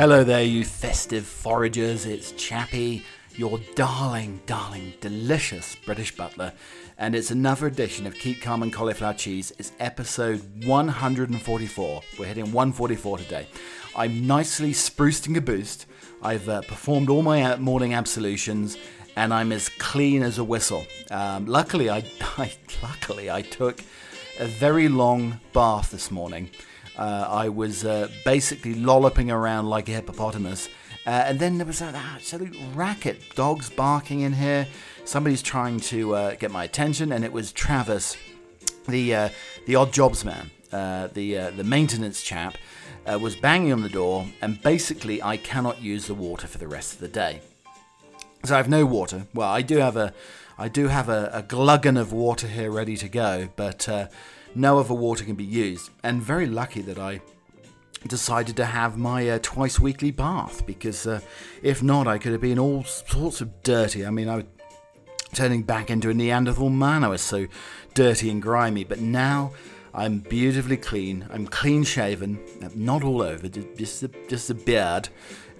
Hello there, you festive foragers. It's Chappie, your darling, darling, delicious British butler, and it's another edition of Keep Calm and Cauliflower Cheese. It's episode 144. We're hitting 144 today. I'm nicely spruced and caboosed. I've uh, performed all my uh, morning absolutions, and I'm as clean as a whistle. Um, luckily, I, I luckily I took a very long bath this morning. Uh, I was uh, basically lolloping around like a hippopotamus. Uh, and then there was an absolute racket. Dogs barking in here. Somebody's trying to uh, get my attention, and it was Travis, the uh, the odd jobs man, uh, the the maintenance chap, was banging on the door. And basically, I cannot use the water for the rest of the day. So I have no water. Well, I do have a I do have a, a gluggen of water here ready to go, but no other water can be used. And very lucky that I decided to have my uh, twice weekly bath because uh, if not, I could have been all sorts of dirty. I mean, I was turning back into a Neanderthal man. I was so dirty and grimy, but now I'm beautifully clean. I'm clean shaven, not all over, just a, just a beard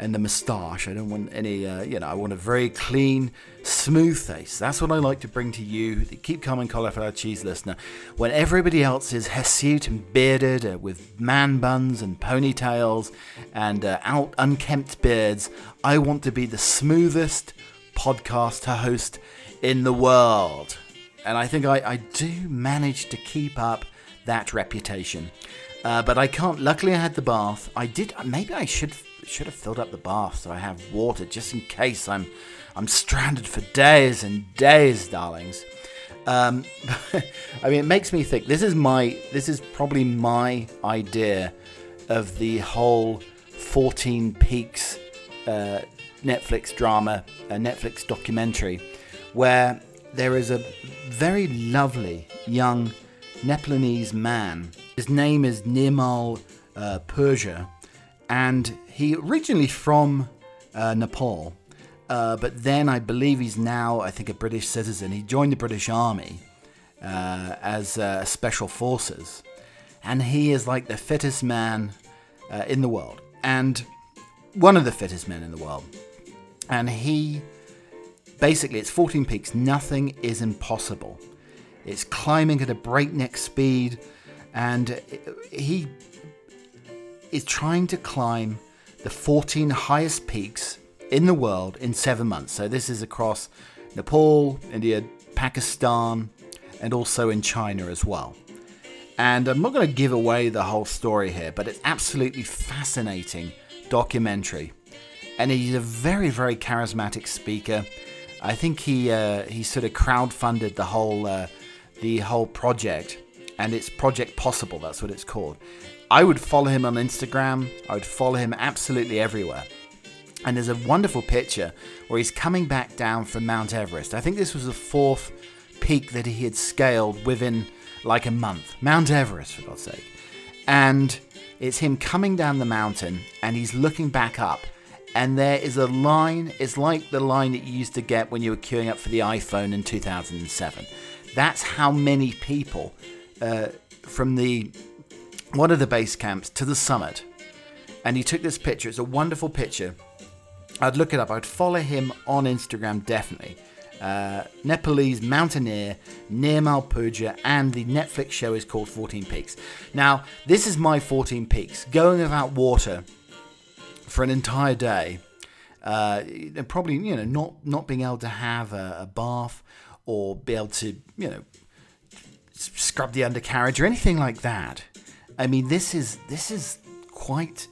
and the moustache. I don't want any, uh, you know, I want a very clean, smooth face. That's what I like to bring to you, Keep Calm and Cauliflower Cheese listener. When everybody else is hirsute and bearded uh, with man buns and ponytails and uh, out unkempt beards, I want to be the smoothest podcast host in the world. And I think I, I do manage to keep up that reputation. Uh, but I can't. Luckily, I had the bath. I did. Maybe I should should have filled up the bath so I have water just in case I'm I'm stranded for days and days, darlings. Um, I mean, it makes me think. This is my. This is probably my idea of the whole 14 Peaks uh, Netflix drama, a Netflix documentary, where there is a very lovely young Nepalese man. His name is Nirmal uh, Purja, and he originally from uh, Nepal, uh, but then I believe he's now, I think, a British citizen. He joined the British Army uh, as uh, special forces, and he is like the fittest man uh, in the world, and one of the fittest men in the world. And he basically, it's 14 peaks. Nothing is impossible. It's climbing at a breakneck speed, and he is trying to climb the 14 highest peaks in the world in seven months. So this is across Nepal, India, Pakistan, and also in China as well. And I'm not going to give away the whole story here, but it's absolutely fascinating documentary. And he's a very, very charismatic speaker. I think he uh, he sort of crowdfunded the whole uh, the whole project, and it's Project Possible. That's what it's called. I would follow him on Instagram. I would follow him absolutely everywhere. And there's a wonderful picture where he's coming back down from Mount Everest. I think this was the fourth peak that he had scaled within like a month. Mount Everest, for God's sake. And it's him coming down the mountain and he's looking back up. And there is a line, it's like the line that you used to get when you were queuing up for the iPhone in 2007. That's how many people uh, from the one of the base camps to the summit. And he took this picture. It's a wonderful picture. I'd look it up. I'd follow him on Instagram definitely. Uh, Nepalese mountaineer Nirmal Purja, and the Netflix show is called 14 Peaks. Now, this is my 14 Peaks. Going without water for an entire day, uh, and probably you know not not being able to have a, a bath or be able to you know scrub the undercarriage or anything like that. I mean, this is this is quite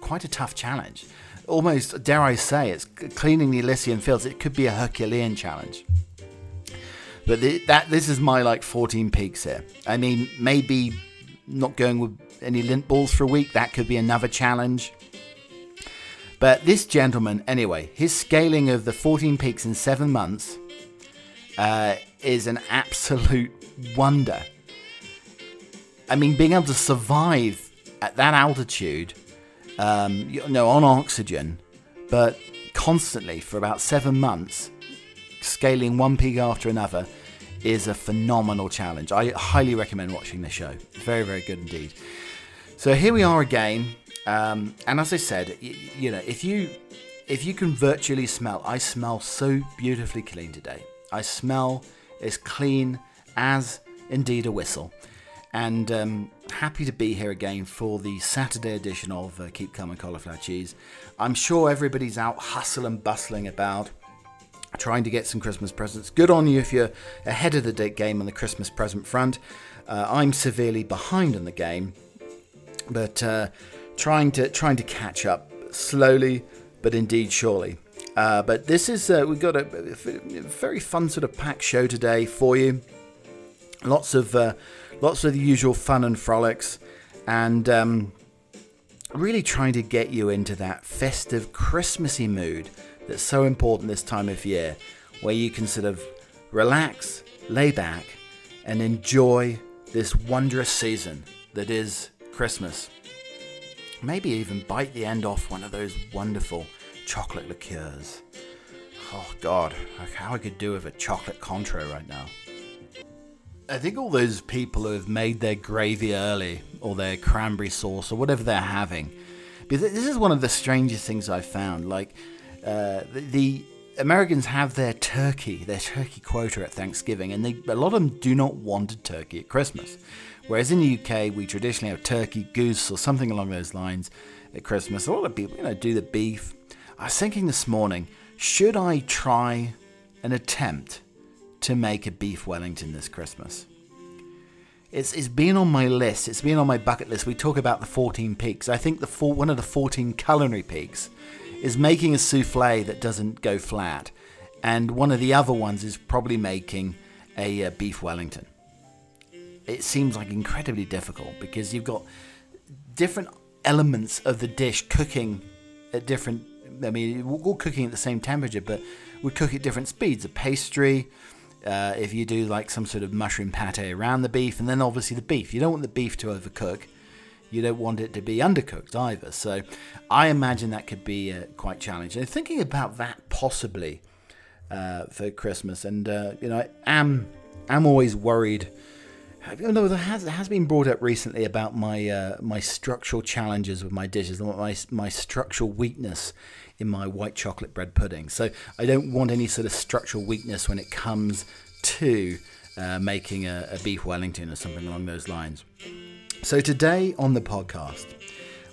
quite a tough challenge. Almost, dare I say, it's cleaning the Elysian fields. It could be a Herculean challenge. But the, that this is my like 14 peaks here. I mean, maybe not going with any lint balls for a week. That could be another challenge. But this gentleman, anyway, his scaling of the 14 peaks in seven months uh, is an absolute wonder. I mean, being able to survive at that altitude, um, you know, on oxygen, but constantly for about seven months, scaling one peak after another, is a phenomenal challenge. I highly recommend watching the show. Very, very good indeed. So here we are again. Um, and as I said, you, you know, if you if you can virtually smell, I smell so beautifully clean today. I smell as clean as indeed a whistle. And um, happy to be here again for the Saturday edition of uh, Keep and Cauliflower Cheese. I'm sure everybody's out hustle and bustling about trying to get some Christmas presents. Good on you if you're ahead of the date game on the Christmas present front. Uh, I'm severely behind on the game, but uh, trying to trying to catch up slowly, but indeed surely. Uh, but this is uh, we've got a, a, very fun sort of packed show today for you. Lots of uh, lots of the usual fun and frolics, and um, really trying to get you into that festive, Christmassy mood that's so important this time of year, where you can sort of relax, lay back, and enjoy this wondrous season that is Christmas. Maybe even bite the end off one of those wonderful chocolate liqueurs. Oh God, how I could do with a chocolate Cointreau right now. I think all those people who have made their gravy early or their cranberry sauce or whatever they're having, because this is one of the strangest things I've found. Like uh, the, the, Americans have their turkey, their turkey quota at Thanksgiving, and they, a lot of them do not want a turkey at Christmas. Whereas in the UK, we traditionally have turkey, goose, or something along those lines at Christmas. A lot of people, you know, do the beef. I was thinking this morning, should I try an attempt to make a beef Wellington this Christmas? It's, it's been on my list. It's been on my bucket list. We talk about the 14 peaks. I think the four, one of the 14 culinary peaks is making a souffle that doesn't go flat, and one of the other ones is probably making a uh, beef Wellington. It seems like incredibly difficult because you've got different elements of the dish cooking at different. I mean, we're all cooking at the same temperature, but we cook at different speeds. A pastry, uh, if you do like some sort of mushroom pate around the beef, and then obviously the beef. You don't want the beef to overcook you don't want it to be undercooked either. So I imagine that could be uh, quite challenging. Thinking about that possibly uh, for Christmas, and uh, you know, I am I'm always worried. No, there has it has been brought up recently about my uh, my structural challenges with my dishes, my my structural weakness in my white chocolate bread pudding. So I don't want any sort of structural weakness when it comes to uh, making a, a beef Wellington or something along those lines. So, today on the podcast,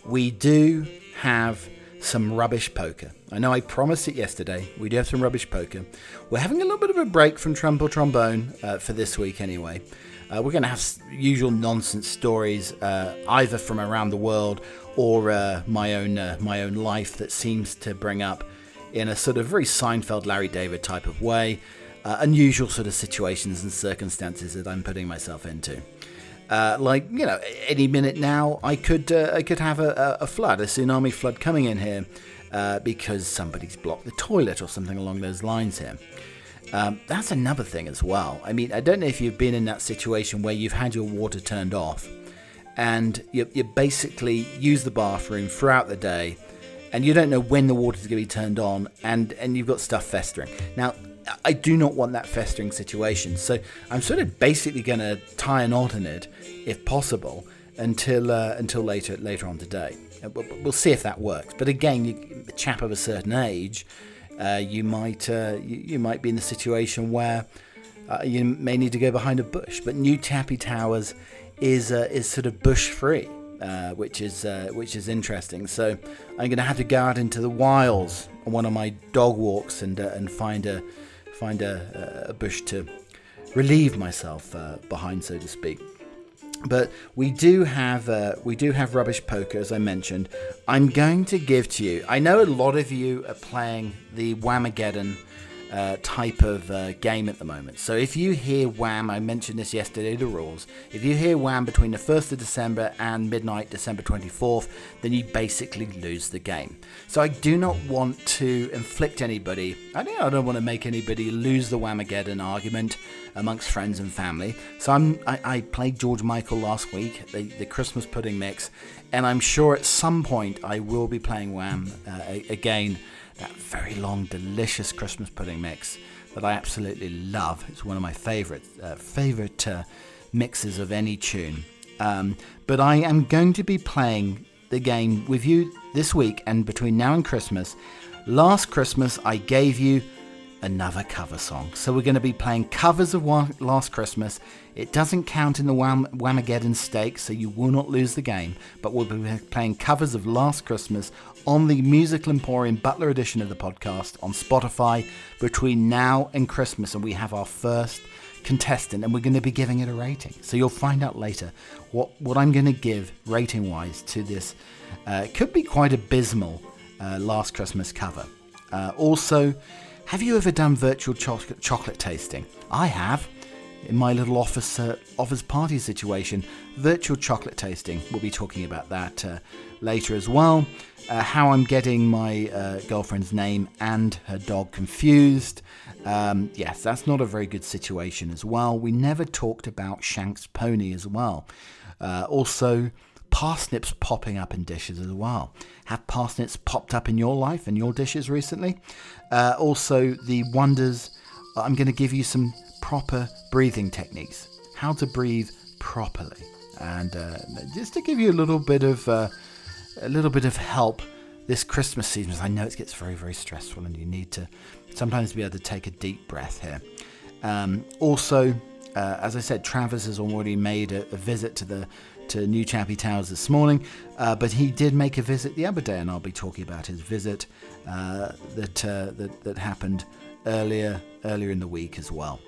we do have some rubbish poker. I know I promised it yesterday. We do have some rubbish poker. We're having a little bit of a break from Trump Trombone uh, for this week, anyway. Uh, we're going to have usual nonsense stories, uh, either from around the world or uh, my own uh, my own life that seems to bring up in a sort of very Seinfeld, Larry David type of way, uh, unusual sort of situations and circumstances that I'm putting myself into. Uh, like you know, any minute now, I could I could have a, a, flood, a tsunami flood coming in here because somebody's blocked the toilet or something along those lines here. Um, that's another thing as well. I mean, I don't know if you've been in that situation where you've had your water turned off, and you, you basically use the bathroom throughout the day, and you don't know when the water's going to be turned on, and and you've got stuff festering. Now, I do not want that festering situation. So I'm sort of basically going to tie a knot in it, if possible, until uh, until later later on today. Uh, we'll see if that works. But again, you, chap of a certain age, uh, you might uh, you, you, might be in the situation where uh, you may need to go behind a bush. But New Chappie Towers is uh, is sort of bush free. Uh, which is which is interesting. So I'm going to have to go out into the wilds on one of my dog walks and and find a find a, a bush to relieve myself behind, so to speak. But we do have uh, we do have rubbish poker, as I mentioned. I'm going to give to you. I know a lot of you are playing the Whamageddon uh, type of uh, game at the moment. So if you hear Wham, I mentioned this yesterday, the rules. If you hear Wham between the 1st of December and midnight, December 24th, then you basically lose the game. So I do not want to inflict anybody, I don't, want to make anybody lose the Whamageddon argument amongst friends and family. So I'm, I, I played George Michael last week, the, the Christmas pudding mix, and I'm sure at some point I will be playing Wham uh, again that very long, delicious Christmas pudding mix that I absolutely love. It's one of my favorite uh, favorite uh, mixes of any tune. Um, but I am going to be playing the game with you this week and between now and Christmas. Last Christmas, I gave you another cover song. So we're going to be playing covers of Last Christmas. It doesn't count in the Wham- Whamageddon stakes, so you will not lose the game. But we'll be playing covers of Last Christmas on the Musical Emporium Butler edition of the podcast on Spotify between now and Christmas. And we have our first contestant, and we're going to be giving it a rating. So you'll find out later what, what I'm going to give rating wise to this. Uh, could be quite abysmal uh, Last Christmas cover. Uh, also, have you ever done virtual cho- chocolate tasting? I have. In my little office uh, office party situation, virtual chocolate tasting. We'll be talking about that uh, later as well. Uh, how I'm getting my uh, girlfriend's name and her dog confused. Um, yes, that's not a very good situation as well. We never talked about Shank's pony as well. Uh, also, parsnips popping up in dishes as well. Have parsnips popped up in your life and your dishes recently? Uh, also, the wonders. I'm going to give you some proper breathing techniques. How to breathe properly, and uh, just to give you a little bit of uh, a little bit of help this Christmas season. I know it gets very very stressful, and you need to sometimes be able to take a deep breath here. Um, also, uh, as I said, Travis has already made a, a visit to the to New Chappie Towers this morning, uh, but he did make a visit the other day, and I'll be talking about his visit uh, that, uh, that that happened earlier earlier in the week as well.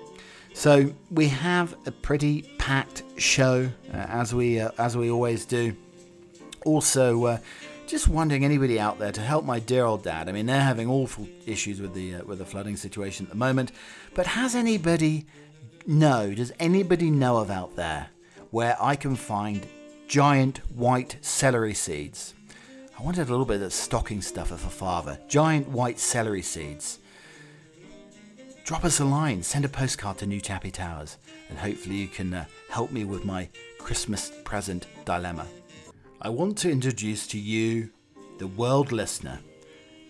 So we have a pretty packed show uh, as we uh, as we always do. Also, uh, just wondering anybody out there to help my dear old dad. I mean, they're having awful issues with the with the flooding situation at the moment. But has anybody know? Does anybody know of out there where I can find giant white celery seeds. I wanted a little bit of stocking stuffer for father. Giant white celery seeds. Drop us a line, send a postcard to New Chappie Towers, and hopefully you can uh, help me with my Christmas present dilemma. I want to introduce to you, the world listener,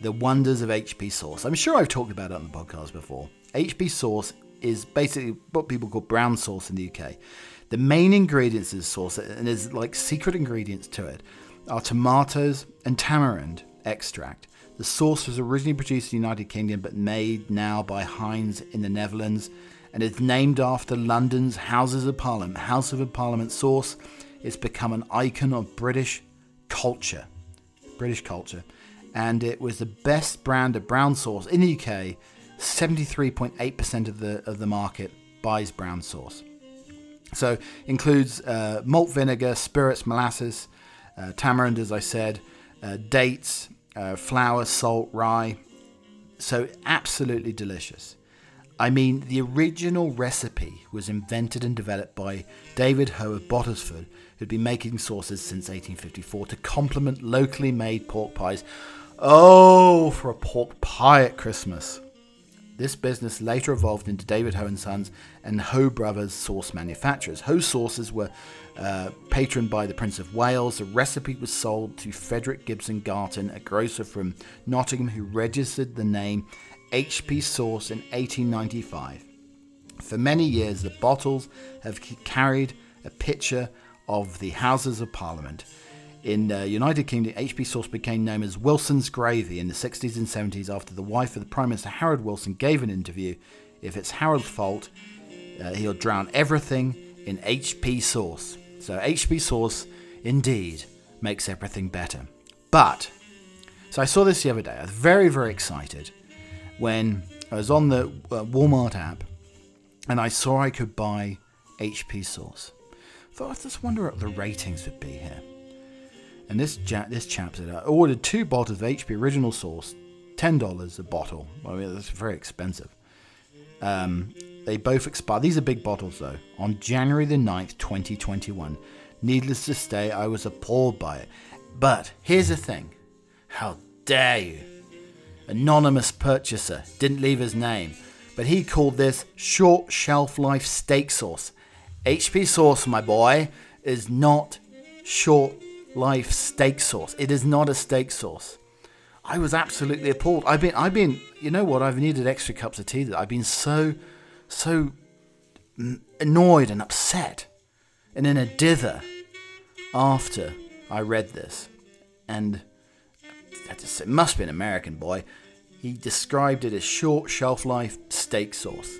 the wonders of HP sauce. I'm sure I've talked about it on the podcast before. HP sauce is basically what people call brown sauce in the UK. The main ingredients of the sauce, and there's like secret ingredients to it, are tomatoes and tamarind extract. The sauce was originally produced in the United Kingdom but made now by Heinz in the Netherlands and is named after London's Houses of Parliament. House of Parliament sauce It's become an icon of British culture. British culture. And it was the best brand of brown sauce in the UK. 73.8% of the of the market buys brown sauce. So includes uh, malt vinegar, spirits, molasses, uh, tamarind, as I said, uh, dates, uh, flour, salt, rye. So absolutely delicious. I mean, the original recipe was invented and developed by David Hoe of Bottesford, who'd been making sauces since 1854 to complement locally made pork pies. Oh, for a pork pie at Christmas! This business later evolved into David and Sons and Hoe Brothers sauce manufacturers. Hoe sauces were uh, patroned by the Prince of Wales. The recipe was sold to Frederick Gibson Garton, a grocer from Nottingham who registered the name HP Sauce in 1895. For many years, the bottles have carried a picture of the Houses of Parliament in the United Kingdom, HP sauce became known as Wilson's gravy in the 60s and 70s after the wife of the Prime Minister Harold Wilson gave an interview. If it's Harold's fault, uh, he'll drown everything in HP sauce. So HP sauce indeed makes everything better. But, so I saw this the other day. I was very, very excited when I was on the uh, Walmart app and I saw I could buy HP sauce. Thought, I just wonder what the ratings would be here. And this ja- this chap said, I ordered two bottles of HP Original Sauce, ten dollars a bottle. I mean, that's very expensive. Um, they both expired. These are big bottles though. On January the 9th, 2021. Needless to say, I was appalled by it. But here's the thing: how dare you? Anonymous purchaser didn't leave his name, but he called this short shelf life steak sauce. HP sauce, my boy, is not short life steak sauce. It is not a steak sauce. I was absolutely appalled. I've been, I've been, you know what? I've needed extra cups of tea. That I've been so, so annoyed and upset, and in a dither after I read this. and it must be an American boy. He described it as short shelf life steak sauce.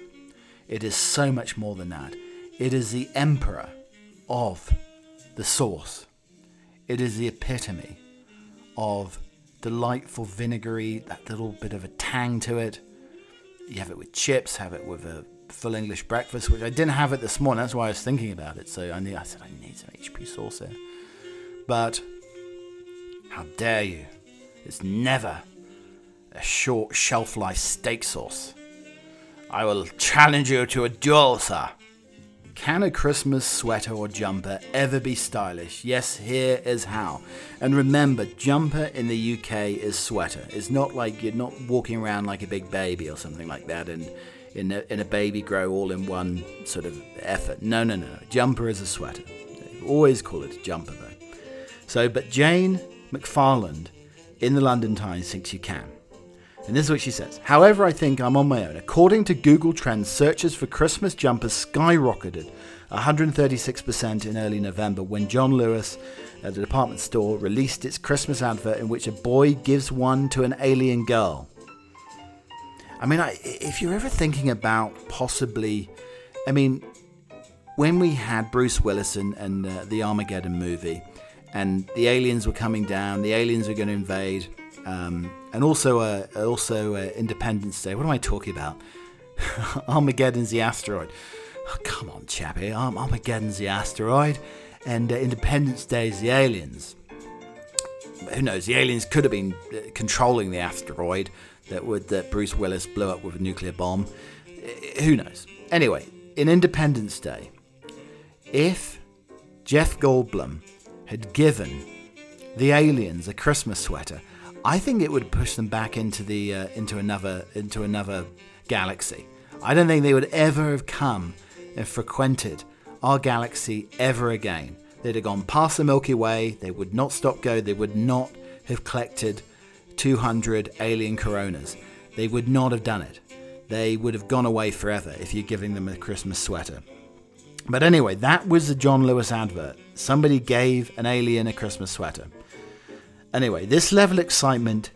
It is so much more than that. It is the emperor of the sauce. It is the epitome of delightful vinegary, that little bit of a tang to it. You have it with chips, have it with a full English breakfast, which I didn't have it this morning. That's why I was thinking about it. So I, need, I said, I need some HP sauce here. But how dare you? It's never a short shelf life steak sauce. I will challenge you to a duel, sir. Can a Christmas sweater or jumper ever be stylish? Yes, here is how. And remember, jumper in the UK is sweater. It's not like you're not walking around like a big baby or something like that and in a, in a baby grow all in one sort of effort. No, no, no. Jumper is a sweater. Always call it a jumper though. So, but Jane McFarland in the London Times thinks you can. And this is what she says. However, I think I'm on my own. According to Google Trends, searches for Christmas jumpers skyrocketed 136% in early November when John Lewis at a department store released its Christmas advert in which a boy gives one to an alien girl. I mean, I, if you're ever thinking about possibly, I mean, when we had Bruce Willis and, and uh, the Armageddon movie, and the aliens were coming down, the aliens were going to invade, um, and also uh, also uh, Independence Day. What am I talking about? Armageddon's the asteroid. Oh, come on, chappie. Armageddon's the asteroid, and uh, Independence Day's the aliens. Who knows? The aliens could have been uh, controlling the asteroid that would that Bruce Willis blew up with a nuclear bomb. Uh, who knows? Anyway, in Independence Day, if Jeff Goldblum had given the aliens a Christmas sweater, I think it would push them back into the uh, into another into another galaxy. I don't think they would ever have come and frequented our galaxy ever again. They'd have gone past the Milky Way. They would not stop go. They would not have collected 200 alien coronas. They would not have done it. They would have gone away forever if you're giving them a Christmas sweater. But anyway, that was the John Lewis advert. Somebody gave an alien a Christmas sweater. Anyway, this level of excitement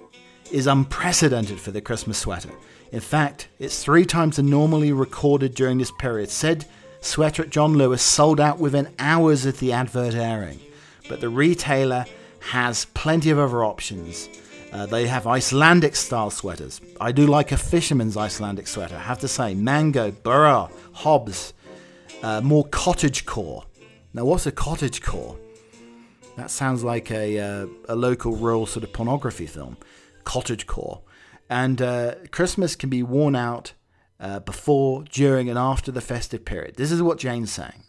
is unprecedented for the Christmas sweater. In fact, it's three times the normally recorded during this period. Said sweater at John Lewis sold out within hours of the advert airing. But the retailer has plenty of other options. Uh, they have Icelandic style sweaters. I do like a fisherman's Icelandic sweater. I have to say, Mango, Brora, Hobbs, uh, more cottage core. Now, what's a cottage core? That sounds like a, uh, a local rural sort of pornography film. Cottage core. And uh, Christmas can be worn out uh, before, during, and after the festive period. This is what Jane's saying.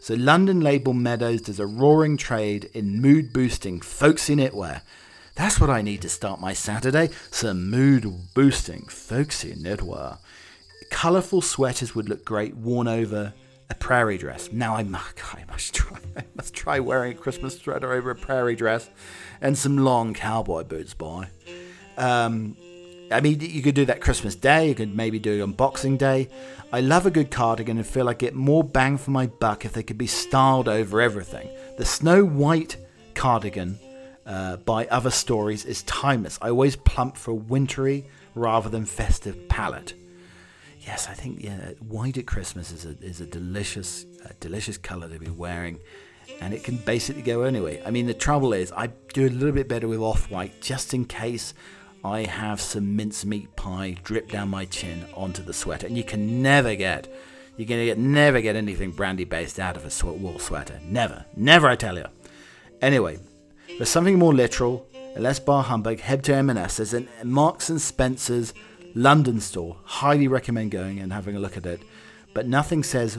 So, London label Meadows does a roaring trade in mood boosting, folksy knitwear. That's what I need to start my Saturday some mood boosting, folksy knitwear. Colourful sweaters would look great worn over a prairie dress. Now I must, I must try. I must try wearing a Christmas sweater over a prairie dress, and some long cowboy boots, boy. Um, I mean, you could do that Christmas Day. You could maybe do it on Boxing Day. I love a good cardigan and feel I get more bang for my buck if they could be styled over everything. The Snow White cardigan uh, by Other Stories is timeless. I always plump for a wintry rather than festive palette yes, I think yeah, white at Christmas is a is a delicious uh, delicious color to be wearing, and it can basically go anyway. I mean, the trouble is, I do a little bit better with off white just in case I have some mincemeat pie drip down my chin onto the sweater, and you can never get. You're gonna get never get anything brandy based out of a wool sweater. Never, never, I tell you. Anyway, for something more literal, less bar humbug, head to M&S. There's an Marks and Spencer's London store. Highly recommend going and having a look at it. But nothing says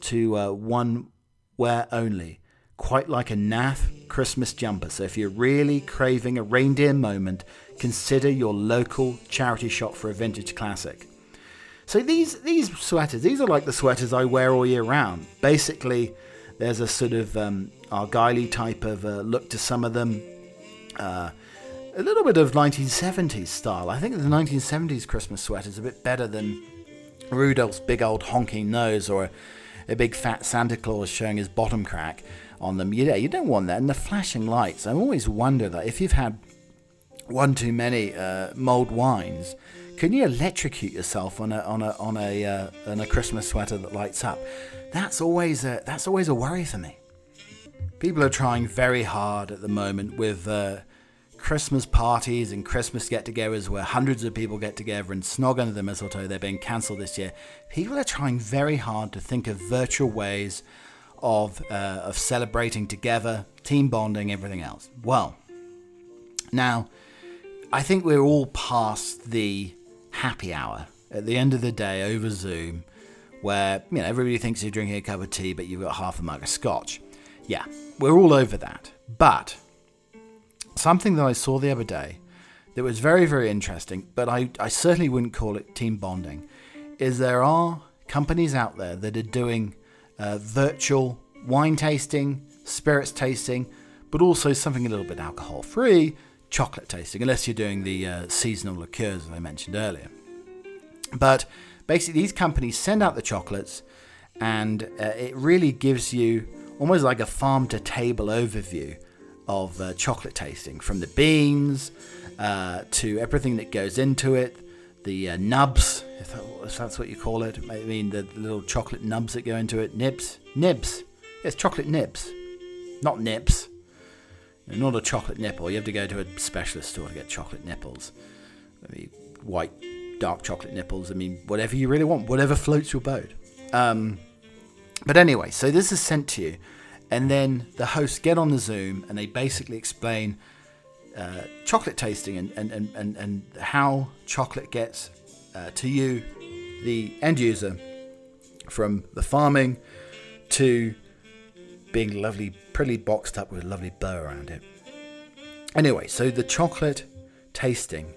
to uh, one wear only, quite like a naff Christmas jumper. So if you're really craving a reindeer moment, consider your local charity shop for a vintage classic. So these these sweaters, these are like the sweaters I wear all year round. Basically, there's a sort of um, argyle type of uh, look to some of them. Uh, a little bit of 1970s style. I think the 1970s Christmas sweater is a bit better than Rudolph's big old honking nose or a big fat Santa Claus showing his bottom crack on them. You, you don't want that. And the flashing lights, I always wonder that if you've had one too many uh, mulled wines, can you electrocute yourself on a on a on a uh, on a Christmas sweater that lights up? That's always a that's always a worry for me. People are trying very hard at the moment with uh, Christmas parties and Christmas get-togethers where hundreds of people get together and snog under the mistletoe. They're being cancelled this year. People are trying very hard to think of virtual ways of uh, of celebrating together, team bonding, everything else. Well, now I think we're all past the happy hour at the end of the day over Zoom, where you know everybody thinks you're drinking a cup of tea, but you've got half a mug of scotch. Yeah, we're all over that. But something that I saw the other day that was very, very interesting, but I, I certainly wouldn't call it team bonding, is there are companies out there that are doing uh, virtual wine tasting, spirits tasting, but also something a little bit alcohol free, chocolate tasting, unless you're doing the uh, seasonal liqueurs that I mentioned earlier. But basically, these companies send out the chocolates, and uh, it really gives you almost like a farm to table overview of uh, chocolate tasting from the beans uh, to everything that goes into it, the uh, nubs, if, that, if, that's what you call it. I mean, the little chocolate nubs that go into it, nibs, nibs. Yes, chocolate nibs, not nips. Not a chocolate nipple. You have to go to a specialist store to get chocolate nipples. I mean, white, dark chocolate nipples. I mean, whatever you really want, whatever floats your boat. Um, but anyway, so this is sent to you, and then the hosts get on the Zoom and they basically explain uh, chocolate tasting and, and, and, and, how chocolate gets uh, to you, the end user, from the farming to being lovely, prettily boxed up with a lovely bow around it. Anyway, so the chocolate tasting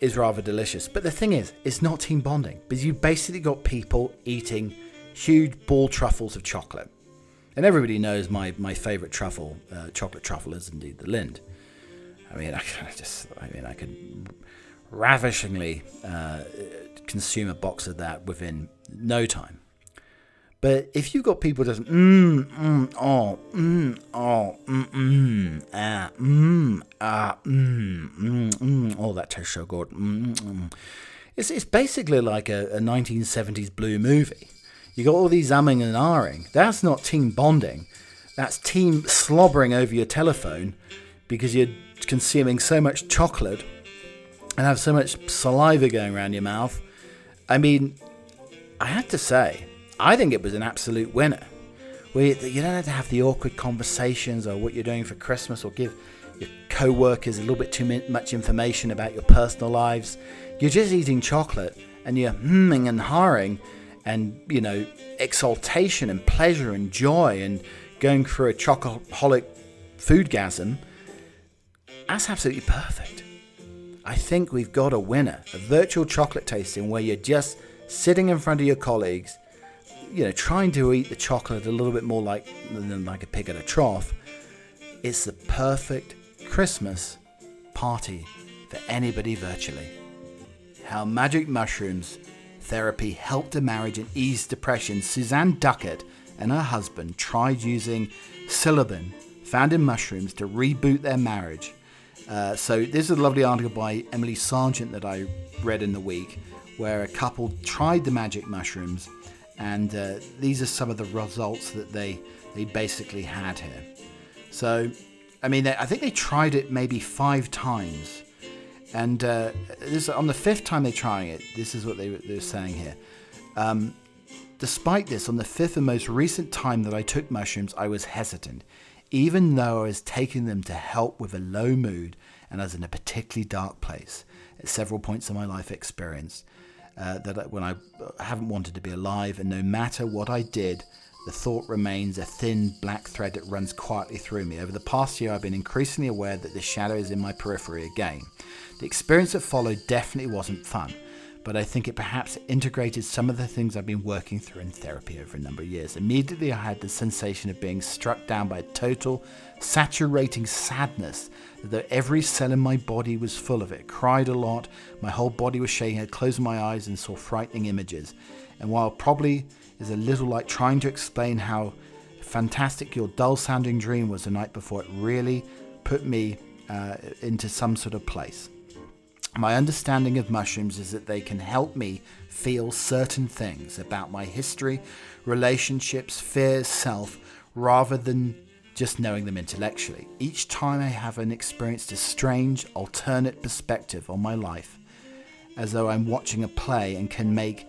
is rather delicious. But the thing is, it's not team bonding because you've basically got people eating huge ball truffles of chocolate. And everybody knows my, my favourite truffle, uh, chocolate truffle, is indeed the Lindt. I mean, I, just, I mean, I could ravishingly uh, consume a box of that within no time. But if you've got people just mm, mm, oh, mm, oh, mm, mm, ah, mm, ah, mm, mm, mm, oh, that tastes so good. Mm, mm. It's, it's basically like a, a 1970s blue movie. You got all these umming and ahhing. That's not team bonding. That's team slobbering over your telephone because you're consuming so much chocolate and have so much saliva going around your mouth. I mean, I have to say, I think it was an absolute winner. Where you don't have to have the awkward conversations or what you're doing for Christmas or give your co workers a little bit too much information about your personal lives. You're just eating chocolate and you're humming and harring and, you know, exaltation and pleasure and joy and going through a chocoholic foodgasm. That's absolutely perfect. I think we've got a winner. A virtual chocolate tasting where you're just sitting in front of your colleagues you know, trying to eat the chocolate a little bit more like than like a pig at a trough, it's the perfect Christmas party for anybody virtually. How magic mushrooms therapy helped a marriage and eased depression. Suzanne Duckett and her husband tried using psilocybin found in mushrooms to reboot their marriage. Uh, so this is a lovely article by Emily Sargent that I read in the week, where a couple tried the magic mushrooms and uh, these are some of the results that they they basically had here. So, I mean, I think they tried it maybe five times, and uh, this on the fifth time they're trying it. This is what they they're saying here. Um, despite this, on the fifth and most recent time that I took mushrooms, I was hesitant, even though I was taking them to help with a low mood and I was in a particularly dark place at several points in my life experience uh, that when I haven't wanted to be alive, and no matter what I did, the thought remains a thin black thread that runs quietly through me. Over the past year, I've been increasingly aware that the shadow is in my periphery again. The experience that followed definitely wasn't fun but I think it perhaps integrated some of the things I've been working through in therapy over a number of years. Immediately, I had the sensation of being struck down by a total, saturating sadness, that every cell in my body was full of it. cried a lot, my whole body was shaking. I closed my eyes and saw frightening images. And while probably is a little like trying to explain how fantastic your dull sounding dream was the night before. It really put me uh, into some sort of place. My understanding of mushrooms is that they can help me feel certain things about my history, relationships, fears, self, rather than just knowing them intellectually. Each time I have an experienced a strange, alternate perspective on my life, as though I'm watching a play and can make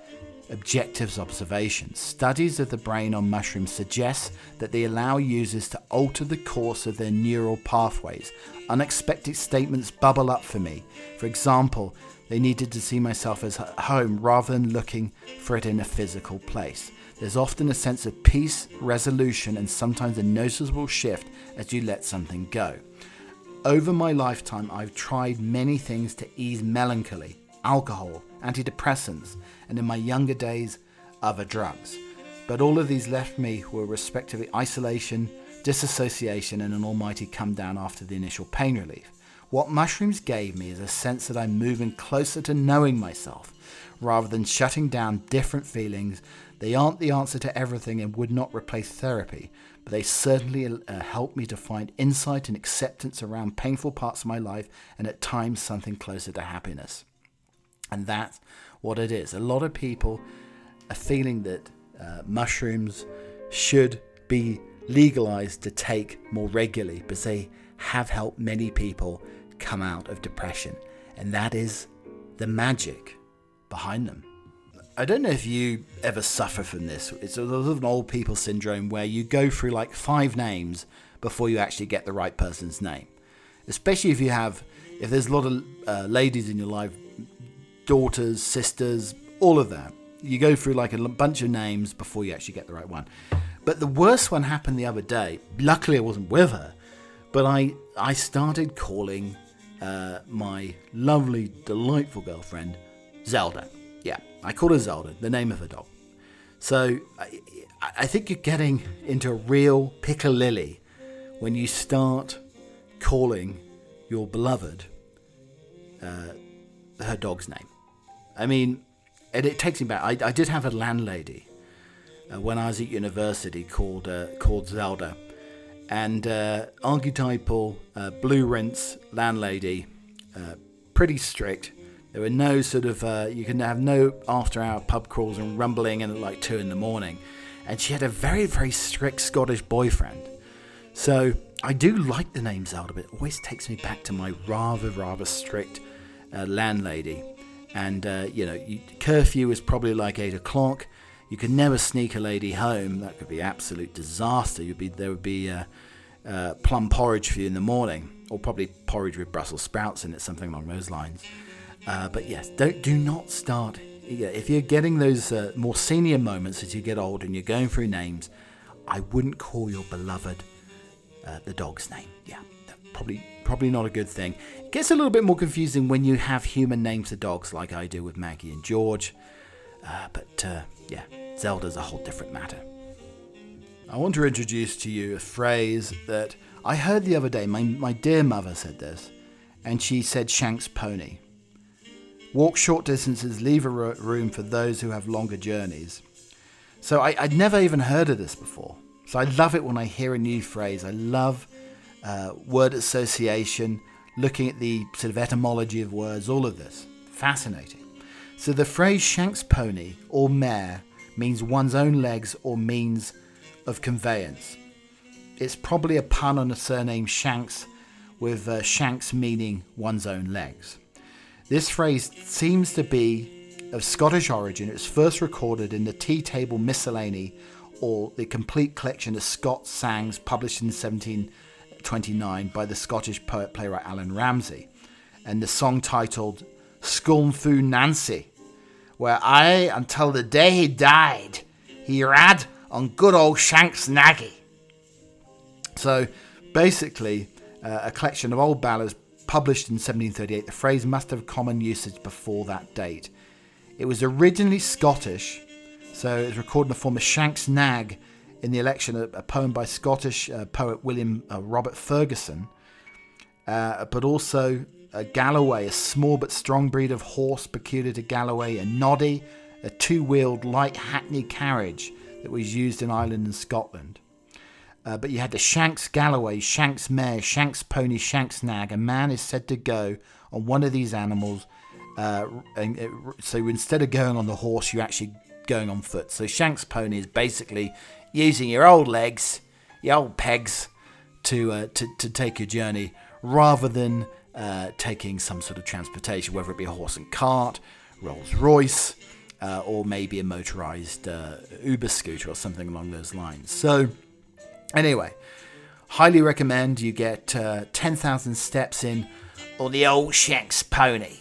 objectives observations. Studies of the brain on mushrooms suggest that they allow users to alter the course of their neural pathways. Unexpected statements bubble up for me. For example, they needed to see myself as at home rather than looking for it in a physical place. There's often a sense of peace, resolution, and sometimes a noticeable shift as you let something go. Over my lifetime, I've tried many things to ease melancholy alcohol, antidepressants, and in my younger days, other drugs. But all of these left me were respectively isolation, disassociation, and an almighty come down after the initial pain relief. What mushrooms gave me is a sense that I'm moving closer to knowing myself, rather than shutting down different feelings. They aren't the answer to everything and would not replace therapy, but they certainly uh, me to find insight and acceptance around painful parts of my life and at times something closer to happiness. And that's what it is. A lot of people are feeling that uh, mushrooms should be legalized to take more regularly because they have helped many people come out of depression. And that is the magic behind them. I don't know if you ever suffer from this. It's a lot of an old people syndrome where you go through like five names before you actually get the right person's name. Especially if you have, if there's a lot of uh, ladies in your life daughters, sisters, all of that. You go through like a bunch of names before you actually get the right one. But the worst one happened the other day. Luckily, I wasn't with her, but I I started calling uh, my lovely, delightful girlfriend Zelda. Yeah, I called her Zelda, the name of her dog. So I, I think you're getting into a real piccalilli when you start calling your beloved uh, her dog's name. I mean, and it takes me back. I, I did have a landlady uh, when I was at university called uh, called Zelda, and uh, archetypal uh, blue rinse landlady, uh, pretty strict. There were no sort of uh, you can have no after hour pub crawls and rumbling in at like two in the morning, and she had a very very strict Scottish boyfriend. So I do like the name Zelda, but it always takes me back to my rather rather strict landlady and uh, you know you, curfew is probably like eight o'clock. You could never sneak a lady home. That could be absolute disaster. You'd be there would be uh, uh, plum porridge for you in the morning, or probably porridge with Brussels sprouts in it, something along those lines. Uh, but yes, don't do not start. If you're getting those uh, more senior moments as you get older and you're going through names, I wouldn't call your beloved uh, the dog's name. Yeah, probably probably not a good thing. It gets a little bit more confusing when you have human names for dogs, like I do with Maggie and George. Uh, but uh, yeah, Zelda's a whole different matter. I want to introduce to you a phrase that I heard the other day. My, my dear mother said this, and she said Shank's pony. Walk short distances, leave a room for those who have longer journeys. So I, would never even heard of this before. So I love it when I hear a new phrase. I love uh, word association, looking at the sort of etymology of words, all of this. Fascinating. So the phrase Shank's pony or mare means one's own legs or means of conveyance. It's probably a pun on the surname Shanks, with uh, Shanks meaning one's own legs. This phrase seems to be of Scottish origin. It was first recorded in the Tea Table Miscellany, or the complete collection of Scots sangs published in 17. 29 by the Scottish poet playwright Allan Ramsay, and the song titled Scornfu Nancy, where I, until the day he died, he rad on good old Shanks Naggy. So basically, uh, a collection of old ballads published in 1738. The phrase must have common usage before that date. It was originally Scottish, so it was recorded in the form of Shank's Nag in the election a, a poem by Scottish uh, poet William uh, Robert Fergusson, uh, but also a Galloway, a small but strong breed of horse peculiar to Galloway, a noddy, a two wheeled light hackney carriage that was used in Ireland and Scotland. Uh, but you had the Shanks Galloway, Shanks Mare, Shanks Pony, Shanks Nag. A man is said to go on one of these animals. Uh, and it, so instead of going on the horse, you're actually going on foot. So Shanks Pony is basically using your old legs, your old pegs, to uh, to, to take your journey rather than uh, taking some sort of transportation, whether it be a horse and cart, Rolls Royce, uh, or maybe a motorized uh, Uber scooter or something along those lines. So, anyway, highly recommend you get uh, 10,000 steps in on the old Shanks pony.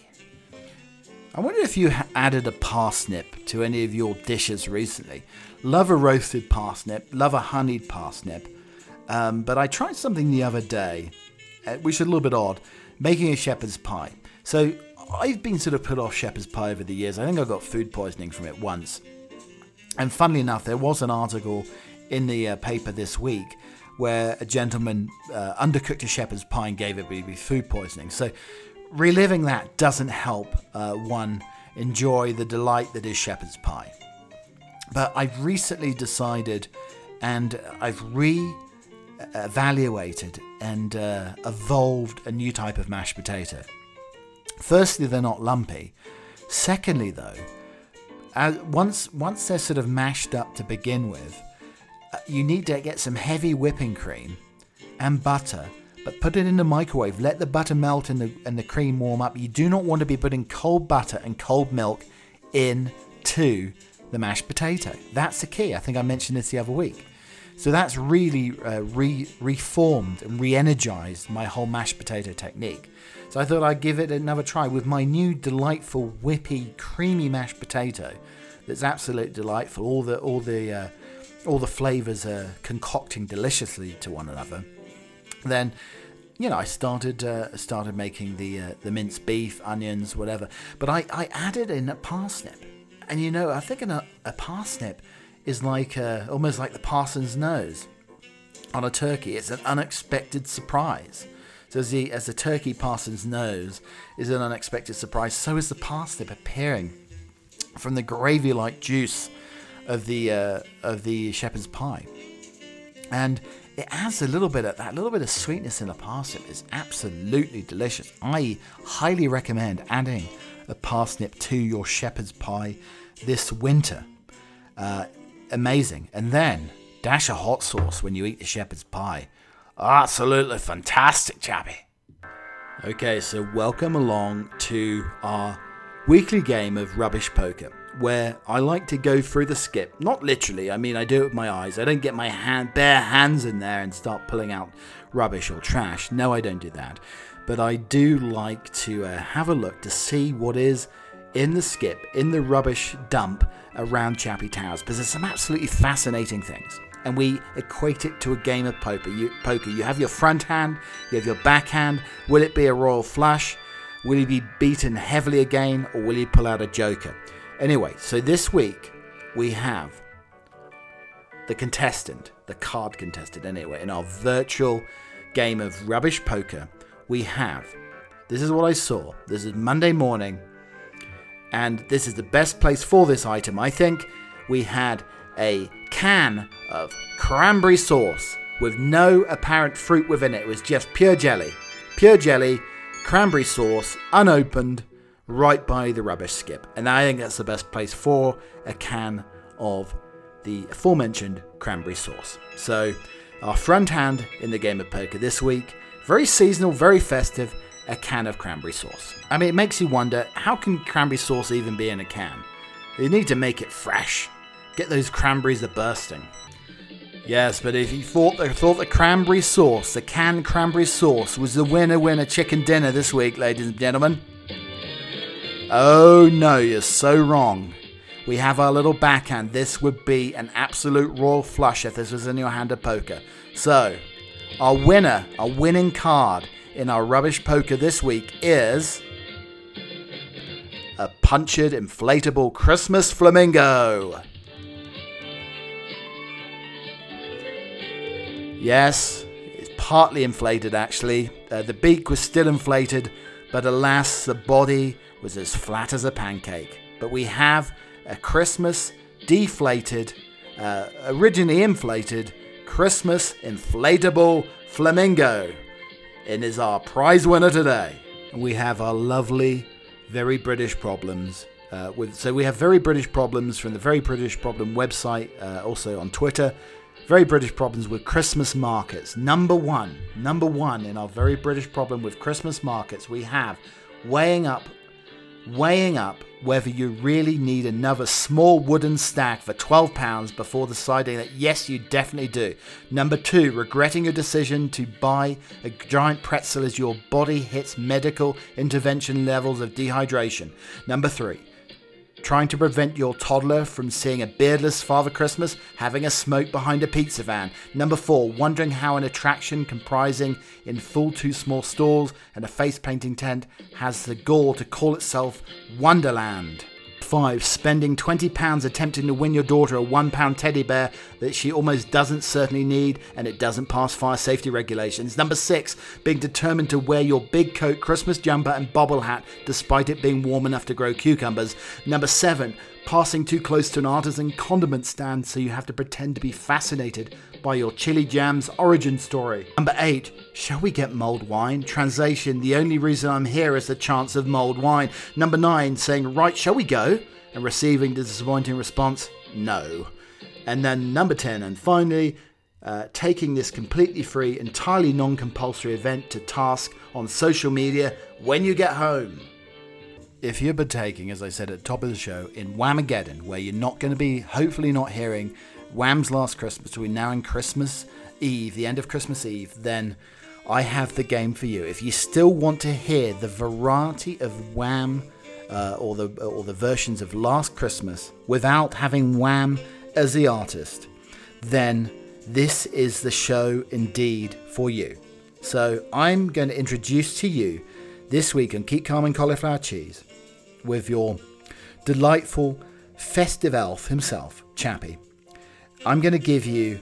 I wonder if you added a parsnip to any of your dishes recently. Love a roasted parsnip, love a honeyed parsnip. Um, but I tried something the other day, uh, which is a little bit odd, making a shepherd's pie. So I've been sort of put off shepherd's pie over the years. I think I got food poisoning from it once. And funnily enough, there was an article in the uh, paper this week where a gentleman uh, undercooked a shepherd's pie and gave it with food poisoning. So reliving that doesn't help uh, one enjoy the delight that is shepherd's pie. But I've recently decided and I've re evaluated and uh, evolved a new type of mashed potato. Firstly, they're not lumpy. Secondly, though, as, once once they're sort of mashed up to begin with, uh, you need to get some heavy whipping cream and butter, but put it in the microwave. Let the butter melt and the and the cream warm up. You do not want to be putting cold butter and cold milk in into the mashed potato. That's the key. I think I mentioned this the other week. So that's really uh, re- reformed and re energized my whole mashed potato technique. So I thought I'd give it another try with my new delightful, whippy, creamy mashed potato that's absolutely delightful. All the, all the, uh, all the flavors are concocting deliciously to one another. Then you know, I started uh, started making the uh, the minced beef, onions, whatever. But I, I added in a parsnip, and you know, I think a, a parsnip is like a, almost like the parson's nose on a turkey. It's an unexpected surprise. So as the as the turkey parson's nose is an unexpected surprise, so is the parsnip appearing from the gravy-like juice of the uh, of the shepherd's pie, and it adds a little bit of that little bit of sweetness in the parsnip. is absolutely delicious. I highly recommend adding a parsnip to your shepherd's pie this winter. Uh, amazing. And then dash a hot sauce when you eat the shepherd's pie. Absolutely fantastic, chappy. Okay, so welcome along to our weekly game of rubbish poker, where I like to go through the skip. Not literally, I mean, I do it with my eyes. I don't get my hand, bare hands in there and start pulling out rubbish or trash. No, I don't do that. But I do like to uh, have a look to see what is in the skip, in the rubbish dump around Chappie Towers, because there's some absolutely fascinating things. And we equate it to a game of poker. You, poker. you have your front hand, you have your backhand. Will it be a royal flush? Will he be beaten heavily again, or will he pull out a joker? Anyway, so this week we have the contestant, the card contestant, anyway, in our virtual game of rubbish poker. We have this is what I saw. This is Monday morning and this is the best place for this item, I think. We had a can of cranberry sauce with no apparent fruit within it. It was just pure jelly. Pure jelly, cranberry sauce, unopened, right by the rubbish skip. And I think that's the best place for a can of the aforementioned cranberry sauce. So, our front hand in the game of poker this week, very seasonal, very festive, a can of cranberry sauce. I mean, it makes you wonder how can cranberry sauce even be in a can? You need to make it fresh. Get those cranberries a bursting. Yes, but if you thought the, thought the cranberry sauce, the canned cranberry sauce, was the winner winner chicken dinner this week, ladies and gentlemen, oh no, you're so wrong. We have our little backhand. This would be an absolute royal flush if this was in your hand of poker. So, our winner, our winning card in our rubbish poker this week is a punctured inflatable Christmas flamingo. Yes, it's partly inflated actually. Uh, the beak was still inflated, but alas, the body was as flat as a pancake. But we have a Christmas deflated uh, originally inflated Christmas inflatable flamingo. It is our prize winner today. We have our lovely, very British problems. Uh, with so we have very British problems from the Very British Problem website, uh, also on Twitter. Very British problems with Christmas markets. Number one, number one in our very British problem with Christmas markets, we have weighing up, weighing up whether you really need another small wooden stack for £12 before deciding that yes, you definitely do. Number two, regretting your decision to buy a giant pretzel as your body hits medical intervention levels of dehydration. Number three, trying to prevent your toddler from seeing a beardless Father Christmas having a smoke behind a pizza van. Number four, wondering how an attraction comprising in full two small stalls and a face painting tent has the gall to call itself Wonderland. 5. Spending £20 attempting to win your daughter a £1 teddy bear that she almost doesn't certainly need and it doesn't pass fire safety regulations. Number 6. Being determined to wear your big coat, Christmas jumper, and bobble hat despite it being warm enough to grow cucumbers. Number 7 passing too close to an artisan condiment stand so you have to pretend to be fascinated by your chili jam's origin story. Number 8. Shall we get mulled wine? Translation The only reason I'm here is the chance of mulled wine. Number 9. Saying, Right, shall we go? And receiving the disappointing response, No. And then number 10, and finally, uh, taking this completely free, entirely non compulsory event to task on social media when you get home. If you're partaking, as I said at the top of the show, in Whamageddon, where you're not going to be, hopefully, not hearing Wham's Last Christmas between now and Christmas Eve, the end of Christmas Eve, then I have the game for you. If you still want to hear the variety of Wham uh, or the or the versions of Last Christmas without having Wham as the artist, then this is the show indeed for you. So I'm going to introduce to you this week on Keep Calm and Cauliflower Cheese with your delightful festive elf himself, Chappie. I'm going to give you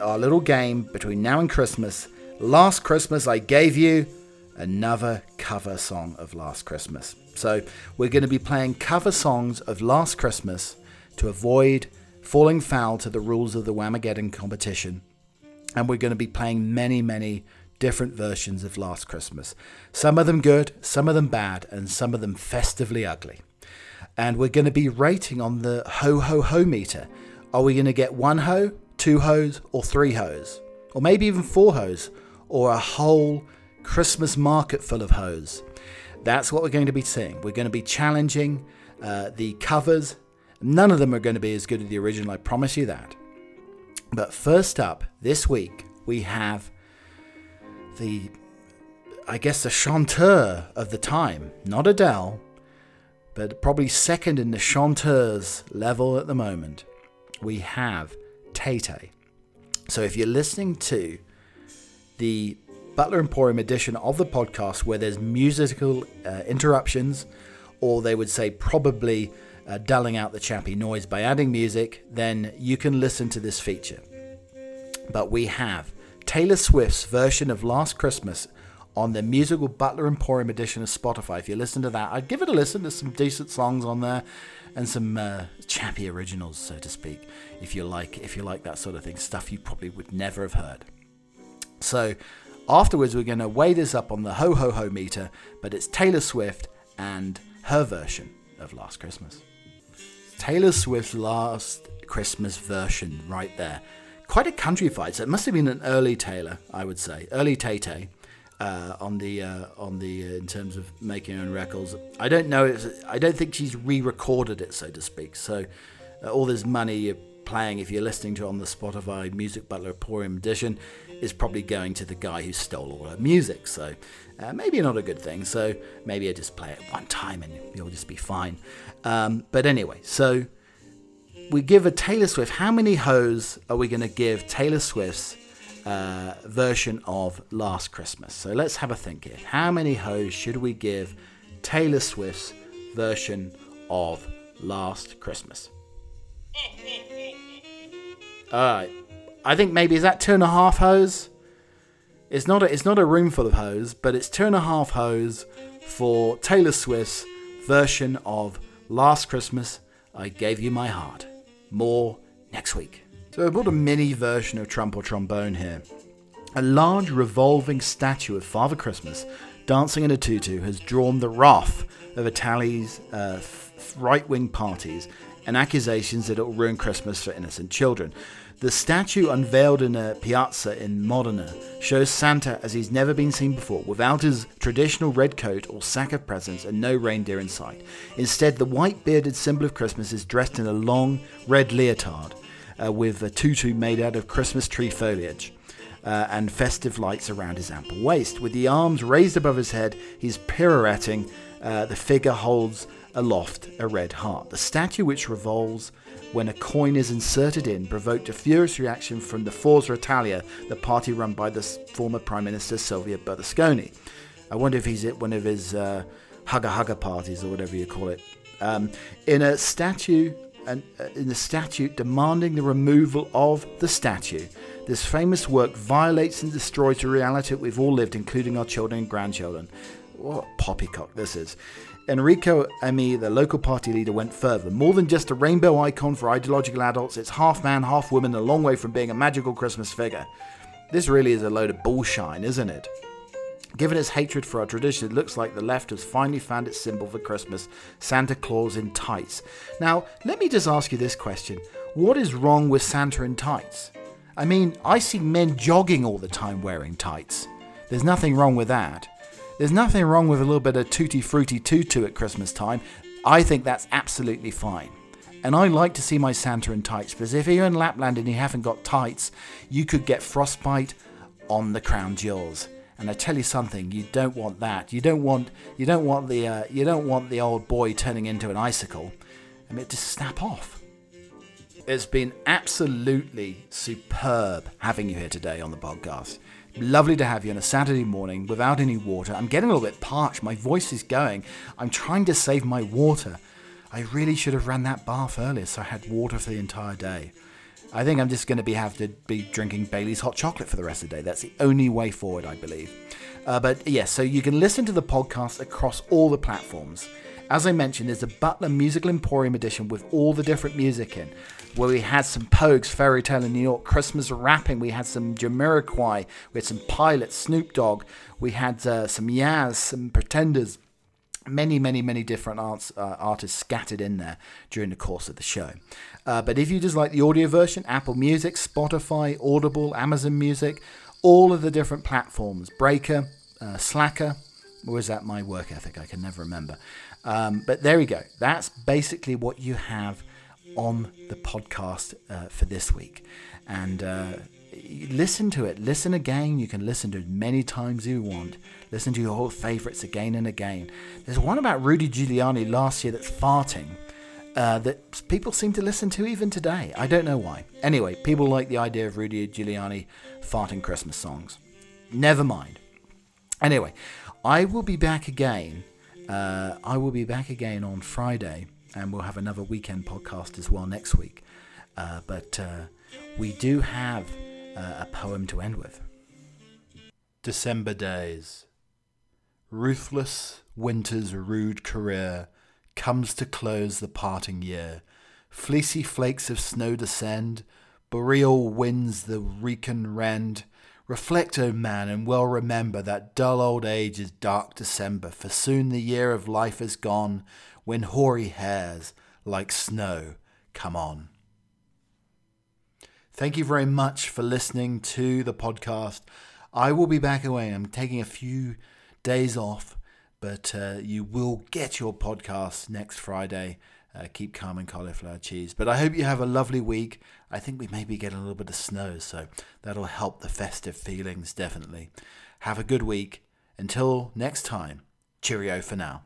our little game between now and Christmas. Last Christmas, I gave you another cover song of Last Christmas. So we're going to be playing cover songs of Last Christmas to avoid falling foul to the rules of the Whamageddon competition. And we're going to be playing many, many different versions of Last Christmas. Some of them good, some of them bad, and some of them festively ugly. And we're going to be rating on the ho ho ho meter. Are we going to get one ho, two hoes, or three hoes? Or maybe even four hoes? Or a whole Christmas market full of hoes? That's what we're going to be seeing. We're going to be challenging uh, the covers. None of them are going to be as good as the original, I promise you that. But first up, this week, we have the, I guess, the chanteur of the time. Not Adele, but probably second in the chanteurs level at the moment. We have Tay. So if you're listening to the Butler Emporium edition of the podcast where there's musical uh, interruptions, or they would say probably uh, dulling out the chappy noise by adding music, then you can listen to this feature. But we have Taylor Swift's version of Last Christmas on the musical Butler Emporium edition of Spotify. If you listen to that, I'd give it a listen. There's some decent songs on there and some uh, chappy originals, so to speak. If you like, if you like that sort of thing, stuff you probably would never have heard. So afterwards, we're going to weigh this up on the ho ho ho meter, but it's Taylor Swift and her version of Last Christmas. Taylor Swift's Last Christmas version, right there. Quite a country fight. So it must have been an early Taylor, I would say, early Tay Tay. Uh, on the uh, on the uh, in terms of making her own records. I don't know. I don't think she's re-recorded it, so to speak. So uh, all this money you're playing, if you're listening to it on the Spotify Music Butler Emporium edition, is probably going to the guy who stole all her music. So uh, maybe not a good thing. So maybe I just play it one time and you'll just be fine. Um, but anyway, so we give a Taylor Swift. How many hoes are we going to give Taylor Swift's uh, version of Last Christmas. So let's have a think here. How many hoes should we give Taylor Swift's version of Last Christmas? Alright. I think maybe is that two and a half hoes? It's not a, it's not a room full of hoes, but it's two and a half hoes for Taylor Swift's version of Last Christmas. I gave you my heart. More next week. So I bought a mini version of Trump or Trombone here. A large revolving statue of Father Christmas dancing in a tutu has drawn the wrath of Italy's uh, right wing parties and accusations that it will ruin Christmas for innocent children. The statue unveiled in a piazza in Modena shows Santa as he's never been seen before, without his traditional red coat or sack of presents and no reindeer in sight. Instead, the white bearded symbol of Christmas is dressed in a long red leotard uh, with a tutu made out of Christmas tree foliage. Uh, and festive lights around his ample waist. With the arms raised above his head, he's pirouetting. Uh, the figure holds aloft a red heart. The statue, which revolves when a coin is inserted in, provoked a furious reaction from the Forza Italia, the party run by the former Prime Minister Silvio Berlusconi. I wonder if he's at one of his uh, hugger hugger parties or whatever you call it. Um, in a statue, and uh, in the statute demanding the removal of the statue. This famous work violates and destroys the reality we've all lived, including our children and grandchildren. What poppycock this is. Enrico Ammi, the local party leader, went further. More than just a rainbow icon for ideological adults, it's half man, half woman, a long way from being a magical Christmas figure. This really is a load of bullshine, isn't it? Given its hatred for our tradition, it looks like the left has finally found its symbol for Christmas Santa Claus in tights. Now, let me just ask you this question What is wrong with Santa in tights? I mean, I see men jogging all the time wearing tights. There's nothing wrong with that. There's nothing wrong with a little bit of tutti frutti tutu at Christmas time. I think that's absolutely fine. And I like to see my Santa in tights because if you're in Lapland and you haven't got tights, you could get frostbite on the crown jewels. And I tell you something, you don't want that. You don't want you don't want the uh, you don't want the old boy turning into an icicle. and it just snap off. It's been absolutely superb having you here today on the podcast. Lovely to have you on a Saturday morning without any water. I'm getting a little bit parched. My voice is going. I'm trying to save my water. I really should have ran that bath earlier so I had water for the entire day. I think I'm just going to be have to be drinking Bailey's hot chocolate for the rest of the day. That's the only way forward, I believe. Uh, but yes, yeah, so you can listen to the podcast across all the platforms. As I mentioned, there's a Butler Musical Emporium edition with all the different music in where we had some Pogues, Fairy Tale in New York, Christmas Wrapping, we had some Jamiroquai, we had some Pilot, Snoop Dogg, we had uh, some Yaz, some Pretenders, many, many, many different arts, uh, artists scattered in there during the course of the show. Uh, but if you just like the audio version, Apple Music, Spotify, Audible, Amazon Music, all of the different platforms, Breaker, uh, Slacker, or is that my work ethic? I can never remember. Um, but there we go. That's basically what you have on the podcast uh, for this week. And uh, listen to it. Listen again. You can listen to it many times you want. Listen to your old favorites again and again. There's one about Rudy Giuliani last year that's farting. Uh, that people seem to listen to even today. I don't know why. Anyway, people like the idea of Rudy Giuliani farting Christmas songs. Never mind. Anyway, I will be back again. Uh, I will be back again on Friday and we'll have another weekend podcast as well next week. Uh, but uh, we do have uh, a poem to end with. December days. Ruthless winter's rude career comes to close the parting year. Fleecy flakes of snow descend, boreal winds the reekin rend. Reflect, O man, and well remember that dull old age is dark December, for soon the year of life is gone, when hoary hairs like snow come on. Thank you very much for listening to the podcast. I will be back away. I'm taking a few days off, but uh, you will get your podcast next Friday. Uh, keep calm and cauliflower cheese. But I hope you have a lovely week. I think we maybe get a little bit of snow, so that'll help the festive feelings definitely. Have a good week. Until next time, cheerio for now.